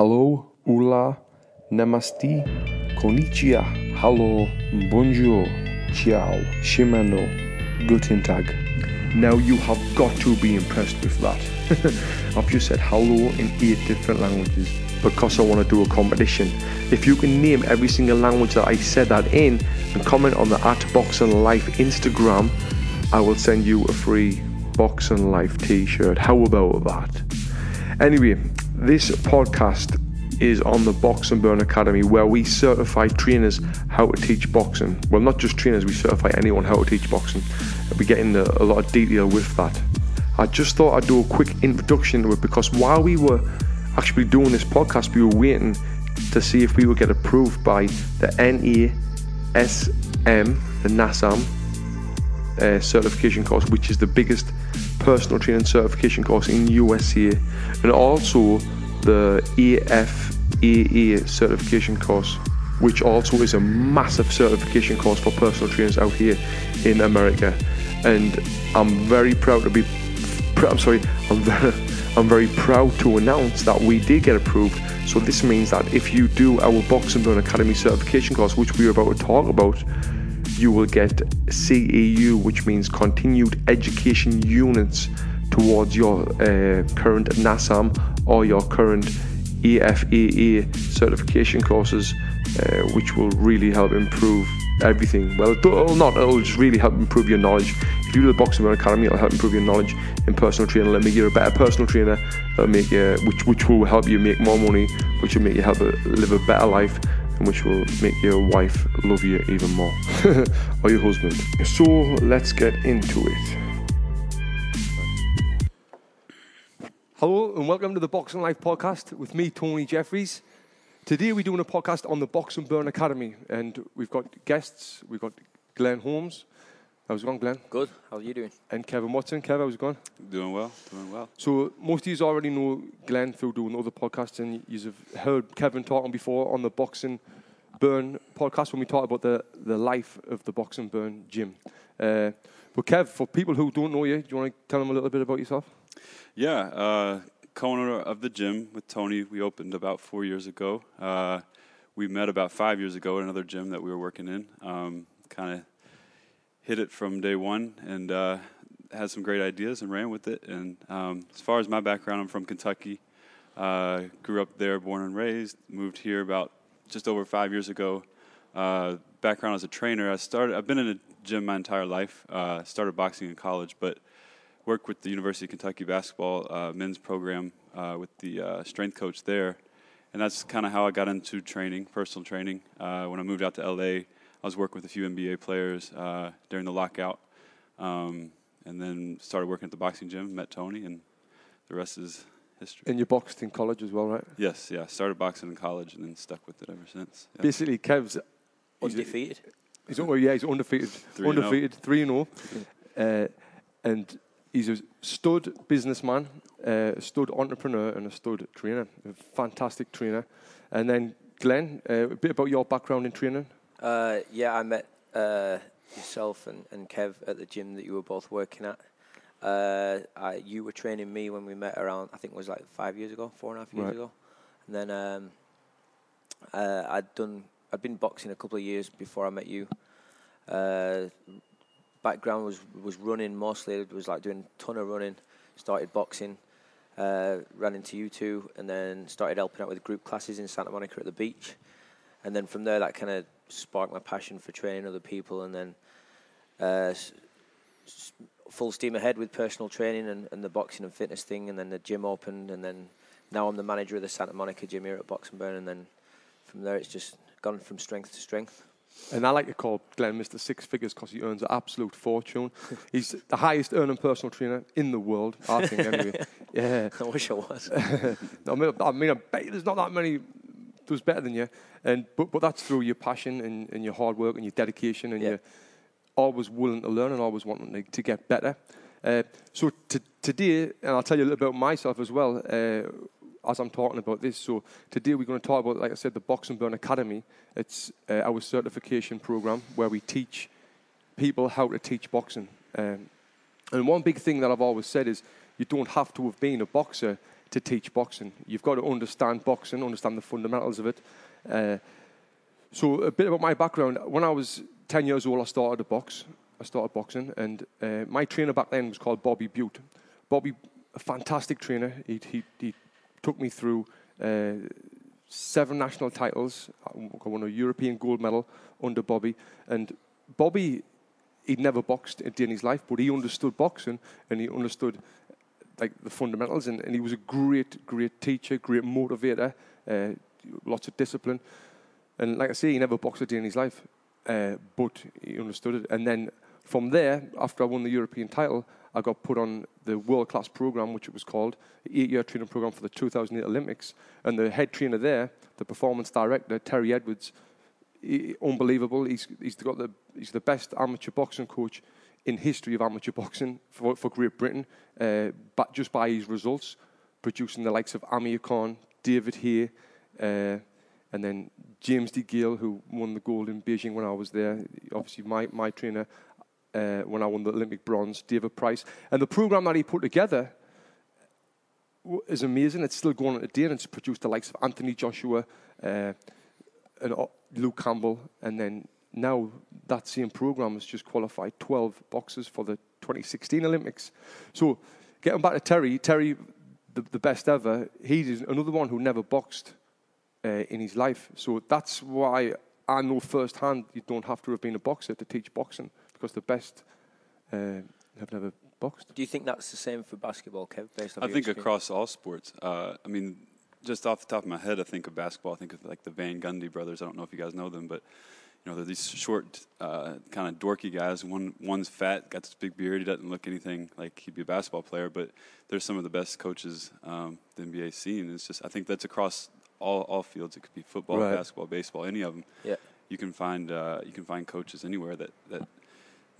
hello, hola, namaste, konnichiwa, hello, bonjour, ciao, shimano, guten tag. Now you have got to be impressed with that. I've just said hello in eight different languages because I want to do a competition. If you can name every single language that I said that in and comment on the at Box and Life Instagram, I will send you a free Box and Life t-shirt. How about that? Anyway, this podcast is on the Box and Burn Academy where we certify trainers how to teach boxing. Well, not just trainers, we certify anyone how to teach boxing. We get into a lot of detail with that. I just thought I'd do a quick introduction to it because while we were actually doing this podcast, we were waiting to see if we would get approved by the NASM, the NASM uh, certification course, which is the biggest personal training certification course in USA, and also the AFAA certification course, which also is a massive certification course for personal trainers out here in America. And I'm very proud to be, I'm sorry, I'm very, I'm very proud to announce that we did get approved. So this means that if you do our Box and Burn Academy certification course, which we are about to talk about, you will get CEU, which means Continued Education Units towards your uh, current NASM or your current AFAA certification courses, uh, which will really help improve everything. Well, it'll not, it'll just really help improve your knowledge. If you do the Box and Burn Academy, it'll help improve your knowledge in personal training. It'll make you a better personal trainer. It'll make you, which, which will help you make more money, which will make you help live a better life and which will make your wife love you even more, or your husband. So let's get into it. Hello and welcome to the Boxing Life podcast with me, Tony Jeffries. Today we're doing a podcast on the Box and Burn Academy, and we've got guests. We've got Glenn Holmes. How's it going, Glenn? Good. How are you doing? And Kevin Watson. Kev, how's it going? Doing well. Doing well. So most of you already know Glenn through doing other podcasts, and you've heard Kevin talking before on the Box and Burn podcast when we talked about the, the life of the Box and Burn gym. Uh, but Kev, for people who don't know you, do you want to tell them a little bit about yourself? Yeah, uh, co-owner of the gym with Tony. We opened about four years ago. Uh, we met about five years ago at another gym that we were working in. Um, kind of hit it from day one and uh, had some great ideas and ran with it. And um, as far as my background, I'm from Kentucky. Uh, grew up there, born and raised. Moved here about just over five years ago. Uh, background as a trainer. I started. I've been in a gym my entire life. Uh, started boxing in college, but worked with the University of Kentucky basketball uh, men's program uh, with the uh, strength coach there, and that's kind of how I got into training, personal training. Uh, when I moved out to LA, I was working with a few NBA players uh, during the lockout, um, and then started working at the boxing gym. Met Tony, and the rest is history. And you boxed in college as well, right? Yes, yeah. Started boxing in college and then stuck with it ever since. Yeah. Basically, Kev's he's- Undefeated. He's, oh, yeah, he's undefeated, Three and oh. undefeated, three and zero, uh, and he's a stud businessman, uh, a stud entrepreneur, and a stud trainer. A fantastic trainer. And then Glenn, uh, a bit about your background in training. Uh, yeah, I met uh, yourself and, and Kev at the gym that you were both working at. Uh, I, you were training me when we met around, I think it was like five years ago, four and a half years Right. ago. And then um, uh, I'd done, I'd been boxing a couple of years before I met you. Background was was running mostly. It was like doing a ton of running. Started boxing, uh, ran into you two, and then started helping out with group classes in Santa Monica at the beach. And then from there, that kind of sparked my passion for training other people. And then uh, full steam ahead with personal training and, and the boxing and fitness thing. And then the gym opened, and then now I'm the manager of the Santa Monica gym here at Box and Burn. And then from there, it's just gone from strength to strength. And I like to call Glenn Mr. Six Figures because he earns an absolute fortune. He's the highest earning personal trainer in the world, I think, anyway. yeah. I wish I was. I mean, I mean, I bet there's not that many does better than you, and but but that's through your passion and, and your hard work and your dedication, and Yeah. you're always willing to learn and always wanting to, to get better. Uh, so t- today, and I'll tell you a little bit about myself as well. Uh, as I'm talking about this, so today we're going to talk about, like I said, the Box and Burn Academy. It's uh, our certification program where we teach people how to teach boxing. Um, and one big thing that I've always said is you don't have to have been a boxer to teach boxing. You've got to understand boxing, understand the fundamentals of it. Uh, so a bit about my background. When I was 10 years old, I started to box. I started boxing, and uh, my trainer back then was called Bobby Butte. Bobby, a fantastic trainer. He, he, he took me through uh, seven national titles. I won a European gold medal under Bobby. And Bobby, he'd never boxed a day in his life, but he understood boxing and he understood like the fundamentals. And, and he was a great, great teacher, great motivator, uh, lots of discipline. And like I say, he never boxed a day in his life, uh, but he understood it. And then from there, after I won the European title, I got put on the world class program, which it was called, eight year training program for the 2008 Olympics. And the head trainer there, the performance director, Terry Edwards, he, unbelievable. He's, he's, got the, he's the best amateur boxing coach in history of amateur boxing for, for Great Britain, uh, but just by his results, producing the likes of Amir Khan, David Haye, uh, and then James DeGale, who won the gold in Beijing when I was there. Obviously, my, my trainer uh, when I won the Olympic bronze, David Price. And the program that he put together is amazing. It's still going on today, and it's produced the likes of Anthony Joshua uh, and uh, Luke Campbell. And then now that same program has just qualified 12 boxers for the 2016 Olympics. So getting back to Terry, Terry, the, the best ever, he's another one who never boxed uh, in his life. So that's why I know firsthand you don't have to have been a boxer to teach boxing because the best uh, have never boxed. Do you think that's the same for basketball, Kev? Based on I think experience? across all sports. Uh, I mean, just off the top of my head, I think of basketball. I think of like the Van Gundy brothers. I don't know if you guys know them, but you know they're these short, uh, kind of dorky guys. One one's fat, got this big beard. He doesn't look anything like he'd be a basketball player, but they're some of the best coaches um, the NBA scene. It's just I think that's across all all fields. It could be football, right. basketball, baseball, any of them. Yeah. You can find uh, you can find coaches anywhere that, that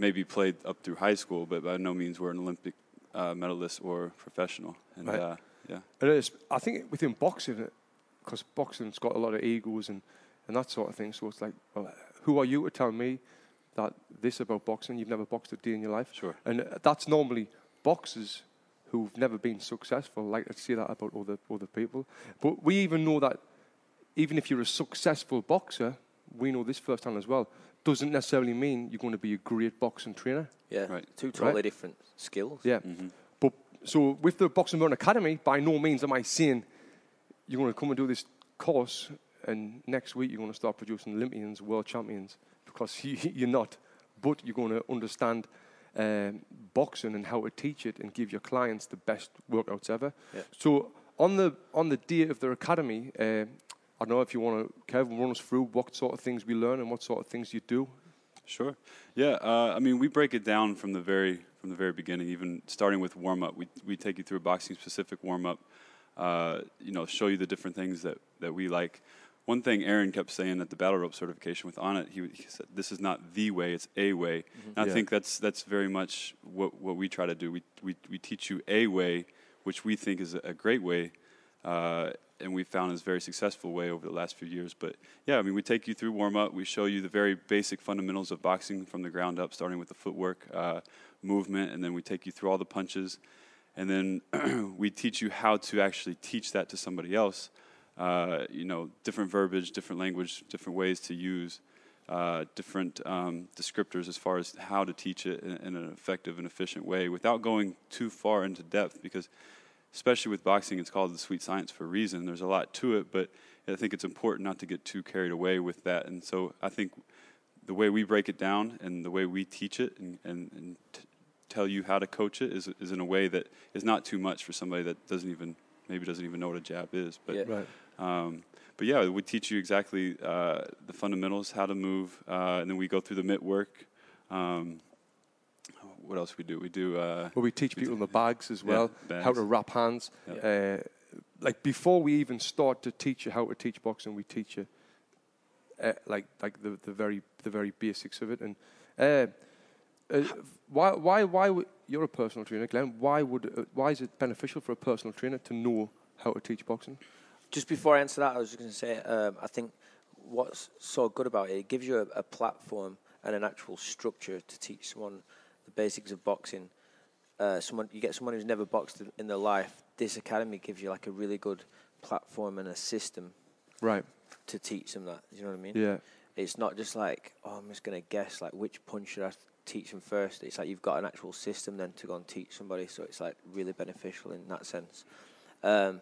maybe played up through high school, but by no means were an Olympic uh, medalist or professional. And right. uh, yeah, it is. I think within boxing, because boxing's got a lot of egos and, and that sort of thing. So it's like, well, who are you to tell me that this about boxing? You've never boxed a day in your life. Sure. And that's normally boxers who've never been successful like to say that about other other people. But we even know that even if you're a successful boxer, we know this firsthand as well doesn't necessarily mean you're going to be a great boxing trainer. Yeah, right. two totally right? different skills. Yeah, mm-hmm. but so with the Box and Burn Academy, by no means am I saying you're going to come and do this course and next week you're going to start producing Olympians, world champions, because you, are not. But you're going to understand um, boxing and how to teach it and give your clients the best workouts ever. Yeah. So on the on the day of the academy, uh, I don't know if you want to, Kevin, run us through what sort of things we learn and what sort of things you do. Sure. Yeah. Uh, I mean, we break it down from the very from the very beginning, even starting with warm up. We we take you through a boxing specific warm up. Uh, you know, show you the different things that that we like. One thing Aaron kept saying at the battle rope certification with Onnit, he, he said, "This is not the way; it's a way." Mm-hmm. And yeah. I think that's that's very much what what we try to do. We we we teach you a way, which we think is a great way. Uh, and we found is a very successful way over the last few years. But yeah, I mean, we take you through warm up. We show you the very basic fundamentals of boxing from the ground up, starting with the footwork, uh, movement, and then we take you through all the punches. And then we teach you how to actually teach that to somebody else. Uh, you know, different verbiage, different language, different ways to use, uh, different um, descriptors as far as how to teach it in, in an effective and efficient way without going too far into depth because especially with boxing, it's called the sweet science for a reason. There's a lot to it, but I think it's important not to get too carried away with that. And so I think the way we break it down and the way we teach it and, and, and t- tell you how to coach it is, is in a way that is not too much for somebody that doesn't even maybe doesn't even know what a jab is. But yeah. right. um, but yeah, we teach you exactly uh, the fundamentals, how to move, uh, and then we go through the mitt work. Um, what else we do? We do. Uh, well, we teach people in the bags as well, yeah, how to wrap hands. Uh, like before we even start to teach you how to teach boxing, we teach you uh, like like the, the very the very basics of it. And uh, uh, why why why would, you're a personal trainer, Glenn? Why would uh, why is it beneficial for a personal trainer to know how to teach boxing? Just before I answer that, I was just going to say um, I think what's so good about it, it gives you a, a platform and an actual structure to teach someone the basics of boxing. Uh, someone you get someone who's never boxed in their life this academy gives you like a really good platform and a system Right. to teach them that. You know what I mean? Yeah. It's not just like, oh, I'm just gonna guess like which punch should I teach them first. It's like you've got an actual system then to go and teach somebody. So it's like really beneficial in that sense. Um,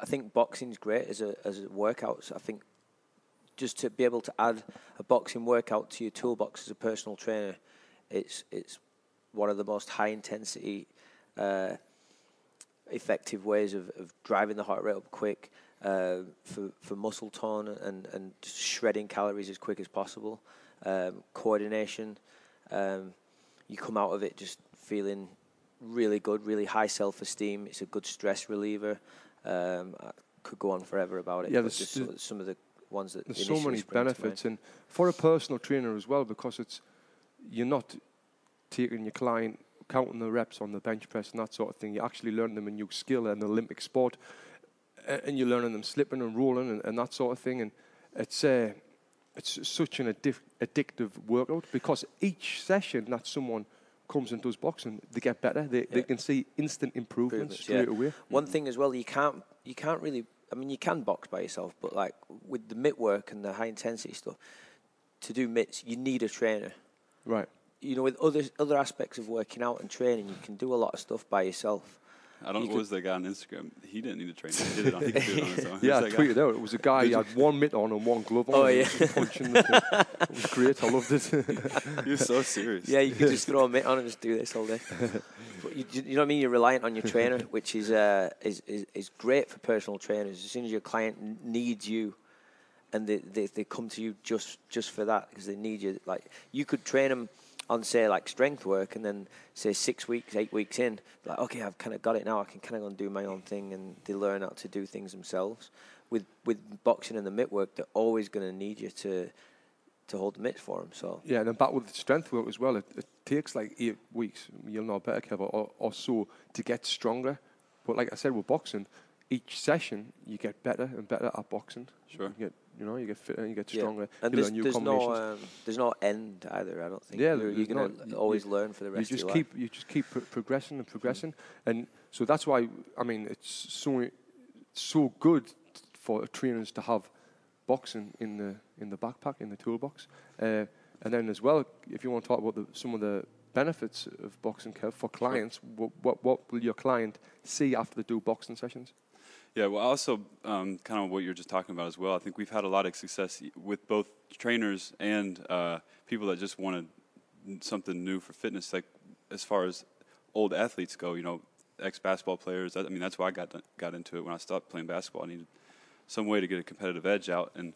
I think boxing's great as a as a workout. So I think just to be able to add a boxing workout to your toolbox as a personal trainer, it's it's one of the most high intensity, uh, effective ways of, of driving the heart rate up quick uh, for for muscle tone and and shredding calories as quick as possible. Um, coordination, um, you come out of it just feeling really good, really high self esteem. It's a good stress reliever. Um, I could go on forever about it. Yeah, but there's- just there's- some, of the ones that There's so many spring to mind. benefits, and for a personal trainer as well, because it's you're not taking your client counting the reps on the bench press and that sort of thing. You actually learn them a new skill in the Olympic sport, and you're learning them slipping and rolling and, and that sort of thing. And it's uh, it's such an addictive workout because each session that someone comes and does boxing, they get better. They, they can see instant improvements Improvements, straight yeah. away. One thing as well, you can't you can't really. I mean, you can box by yourself, but like with the mitt work and the high intensity stuff, to do mitts, you need a trainer. Right. You know, with other other aspects of working out and training, you can do a lot of stuff by yourself. I don't You know could- what was that guy on Instagram. He didn't need a trainer. He did it on, he could do it on his own. Yeah, I Who's that guy? tweeted out. It was a guy. He had one mitt on and one glove on. Oh, yeah. punching the thing. It was great. I loved it. He was so serious. Yeah, you could just throw a mitt on and just do this all day. But you, you know what I mean? You're reliant on your trainer, which is, uh, is, is is great for personal trainers. As soon as your client needs you, and they, they, they come to you just just for that because they need you. Like you could train them on say like strength work, and then say six weeks, eight weeks in, like okay, I've kind of got it now. I can kind of go and do my own thing, and they learn how to do things themselves. With with boxing and the mitt work, they're always going to need you to to hold the mitts for them. So yeah, and then back with the strength work as well. It, it takes like eight weeks. You'll know better, Kev, or, or so to get stronger. But like I said, with boxing, each session you get better and better at boxing. Sure. You get, you know, you get fitter, you get Yeah. stronger. And you learn new there's no um, there's no end either. I don't think. Yeah, you're, you're gonna not- always you- learn for the you rest just of your keep life. you just keep pro- progressing and progressing, and so that's why I mean it's so so good for trainers to have boxing in the in the backpack in the toolbox, uh, and then as well if you want to talk about the, some of the benefits of boxing Kev, for clients, what, what what will your client see after they do boxing sessions? Yeah, well, also um, kind of what you're just talking about as well. I think we've had a lot of success with both trainers and uh, people that just wanted something new for fitness. Like as far as old athletes go, you know, ex basketball players. I mean, that's why I got got into it when I stopped playing basketball. I needed some way to get a competitive edge out, and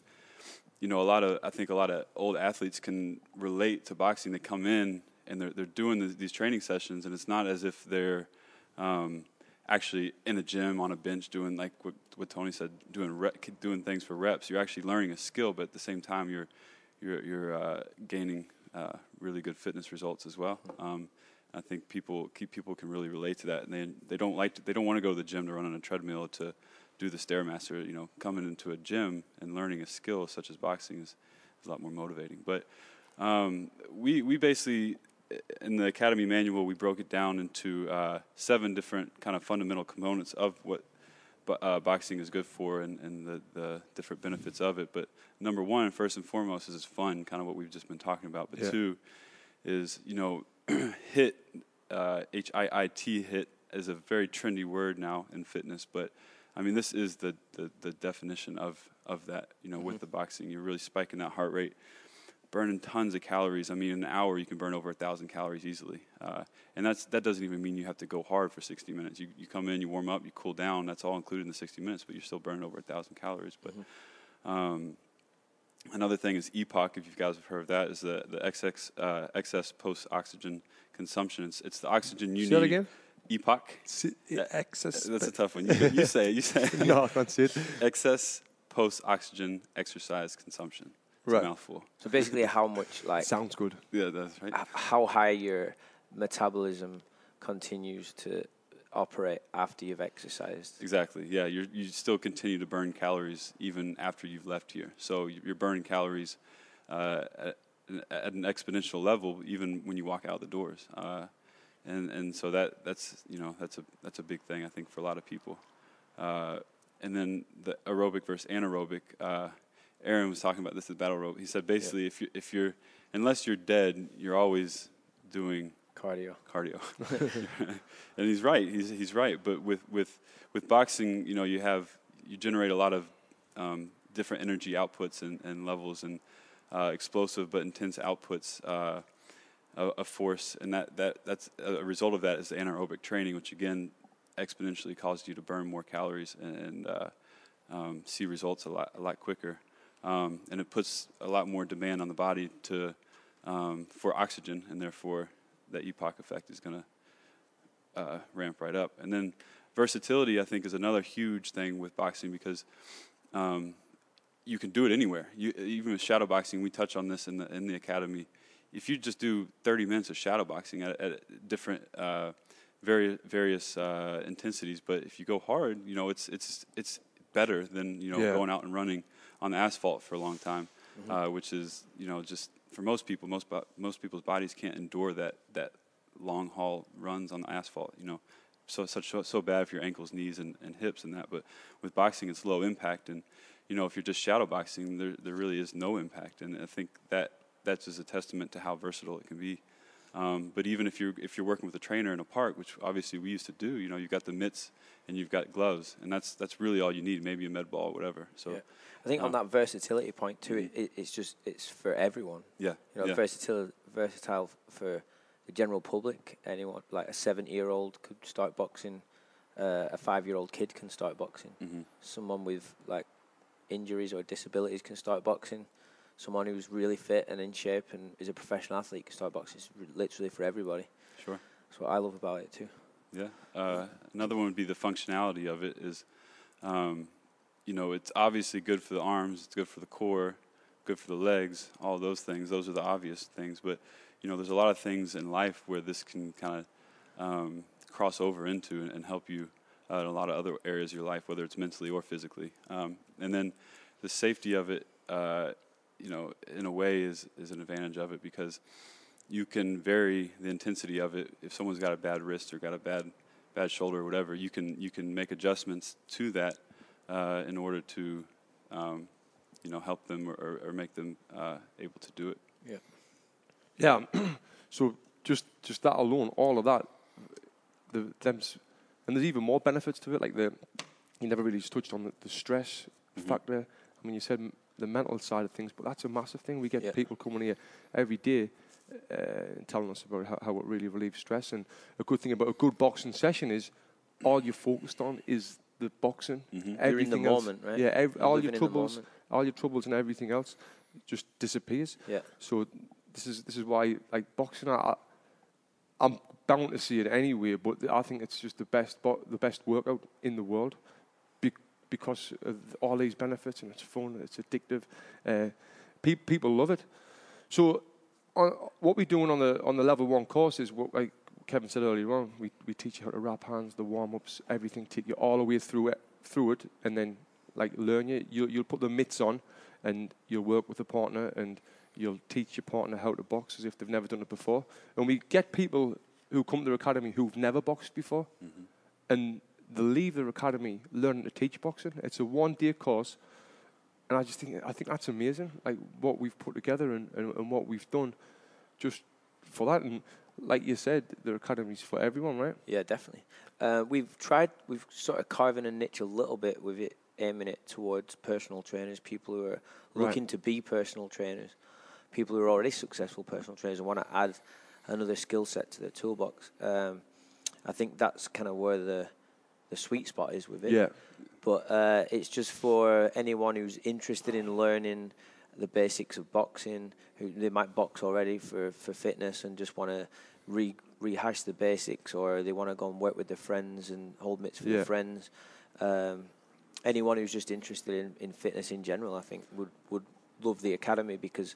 you know, a lot of I think a lot of old athletes can relate to boxing. They come in and they're they're doing th- these training sessions, and it's not as if they're um, actually in a gym on a bench doing like what, what Tony said, doing re- doing things for reps. You're actually learning a skill, but at the same time, you're you're you're uh, gaining uh, really good fitness results as well. Um, I think people keep people can really relate to that, and they they don't like to, they don't want to go to the gym to run on a treadmill to do the stairmaster. You know, coming into a gym and learning a skill such as boxing is, is a lot more motivating. But um, we we basically in the academy manual we broke it down into uh, seven different kind of fundamental components of what uh, boxing is good for and, and the, the different benefits of it. But number one, first and foremost, is it's fun, kind of what we've just been talking about. But Yeah. two is you know hit uh, H I I T hit is a very trendy word now in fitness, but I mean this is the, the, the definition of of that. You know, with the boxing, you're really spiking that heart rate, burning tons of calories. I mean, in an hour you can burn over a thousand calories easily, uh, and that's that doesn't even mean you have to go hard for 60 minutes. You you come in, you warm up, you cool down. That's all included in the 60 minutes, but you're still burning over a thousand calories. But um, Another thing is EPOC. If you guys have heard of that, is the the excess uh, excess post oxygen consumption. It's, it's the oxygen you Say need. again. EPOC. Yeah, excess. That's a tough one. You, you say it. You say it. no, I can't say it. excess post oxygen exercise consumption. It's Right. a mouthful. So basically, how much like Sounds good. Yeah, that's right. h- how high your metabolism continues to operate after you've exercised. Exactly. Yeah, you you still continue to burn calories even after you've left here. So you- you're burning calories uh, at, at an exponential level even when you walk out the doors. Uh, and and so that that's you know that's a that's a big thing I think for a lot of people. Uh, and then the aerobic versus anaerobic. Uh, Aaron was talking about this at battle rope. He said basically if you if you're unless you're dead, you're always doing Cardio. cardio. and he's right. He's he's right. But with with with boxing, you know, you have you generate a lot of um, different energy outputs and, and levels and uh, explosive but intense outputs uh, of, of force, and that, that that's a result of that is anaerobic training, which again exponentially causes you to burn more calories and, and uh, um, see results a lot a lot quicker, um, and it puts a lot more demand on the body to um, for oxygen, and therefore that EPOC effect is going to uh, ramp right up. And then versatility, I think, is another huge thing with boxing because um, you can do it anywhere. You, even with shadow boxing, we touch on this in the in the academy. If you just do 30 minutes of shadow boxing at, at different uh, various various uh, intensities, but if you go hard, you know it's it's it's better than you know Yeah. going out and running on the asphalt for a long time, Mm-hmm. uh, which is you know just for most people, most bo- most people's bodies can't endure that that long haul runs on the asphalt. You know, so such so, so bad for your ankles, knees, and, and hips and that. But with boxing, it's low impact, and you know if you're just shadow boxing, there there really is no impact, and I think that that's just a testament to how versatile it can be. Um, but even if you're if you're working with a trainer in a park, which obviously we used to do, you know, you've got the mitts and you've got gloves, and that's that's really all you need. Maybe a med ball, whatever. So Yeah. I think on um, that versatility point too, it, it, it's just it's for everyone. yeah, You know, yeah. versatile, versatile for the general public. Anyone like a seven-year-old could start boxing. Uh, a five-year-old kid can start boxing. hmm Someone with like injuries or disabilities can start boxing. Someone who's really fit and in shape and is a professional athlete can start boxing. It's literally for everybody. Sure. That's what I love about it too. Yeah. Uh, another one would be the functionality of it. Is, um, you know, it's obviously good for the arms. It's good for the core, good for the legs. All those things. Those are the obvious things. But you know, there's a lot of things in life where this can kind of um, cross over into and, and help you uh, in a lot of other areas of your life, whether it's mentally or physically. Um, and then the safety of it, uh, you know, in a way is is an advantage of it because you can vary the intensity of it. If someone's got a bad wrist or got a bad bad shoulder or whatever, you can you can make adjustments to that uh, in order to um, you know help them or, or, make them uh, able to do it. Yeah. Yeah. so just just that alone, all of that, the them, s- and there's even more benefits to it. Like the you never really touched on the, the stress Mhm. factor. I mean, you said the mental side of things, but that's a massive thing. We get Yeah. people coming here every day. Uh, telling us about how, how it really relieves stress, and a good thing about a good boxing session is all you're focused on is the boxing. Mhm. You're in the Everything else- moment, right? Yeah, ev- all your troubles, all your troubles, and everything else just disappears. Yeah. So this is this is why like boxing, I, I'm bound to see it anyway. But I think it's just the best bo- the best workout in the world, because of all these benefits and it's fun, it's addictive. Uh, pe- people love it. So on, what we're doing on the on the level one course is what like Kevin said earlier on. We we teach you how to wrap hands, the warm ups, everything. Take you all the way through it through it, and then like learn you. You'll you'll put the mitts on, and you'll work with a partner and you'll teach your partner how to box as if they've never done it before. And we get people who come to the academy who've never boxed before, Mhm. and they leave their academy learning to teach boxing. It's a one-day course, and I just think I think that's amazing. Like what we've put together and, and, and what we've done, just for that. And like you said, the academy's for everyone, right? Yeah, definitely. Uh, we've tried, we've sort of carving a niche a little bit with it, aiming it towards personal trainers, people who are Right. looking to be personal trainers, people who are already successful personal trainers and want to add another skill set to their toolbox. Um, I think that's kind of where the the sweet spot is with it. Yeah. But uh, it's just for anyone who's interested in learning the basics of boxing, who they might box already for, for fitness and just want to re, rehash the basics, or they want to go and work with their friends and hold mitts for Yeah. their friends. Um, anyone who's just interested in, in fitness in general, I think, would, would love the academy because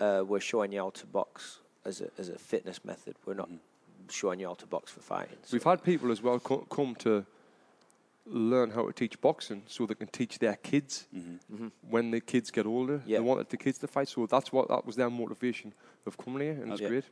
uh, we're showing you how to box as a, as a fitness method. We're not Mhm. showing you how to box for fighting. We've had people as well co- come to learn how to teach boxing so they can teach their kids Mhm. hmm when the kids get older. Yeah. They wanted the kids to fight, so that's what that was their motivation of coming here, and it's Yeah. great.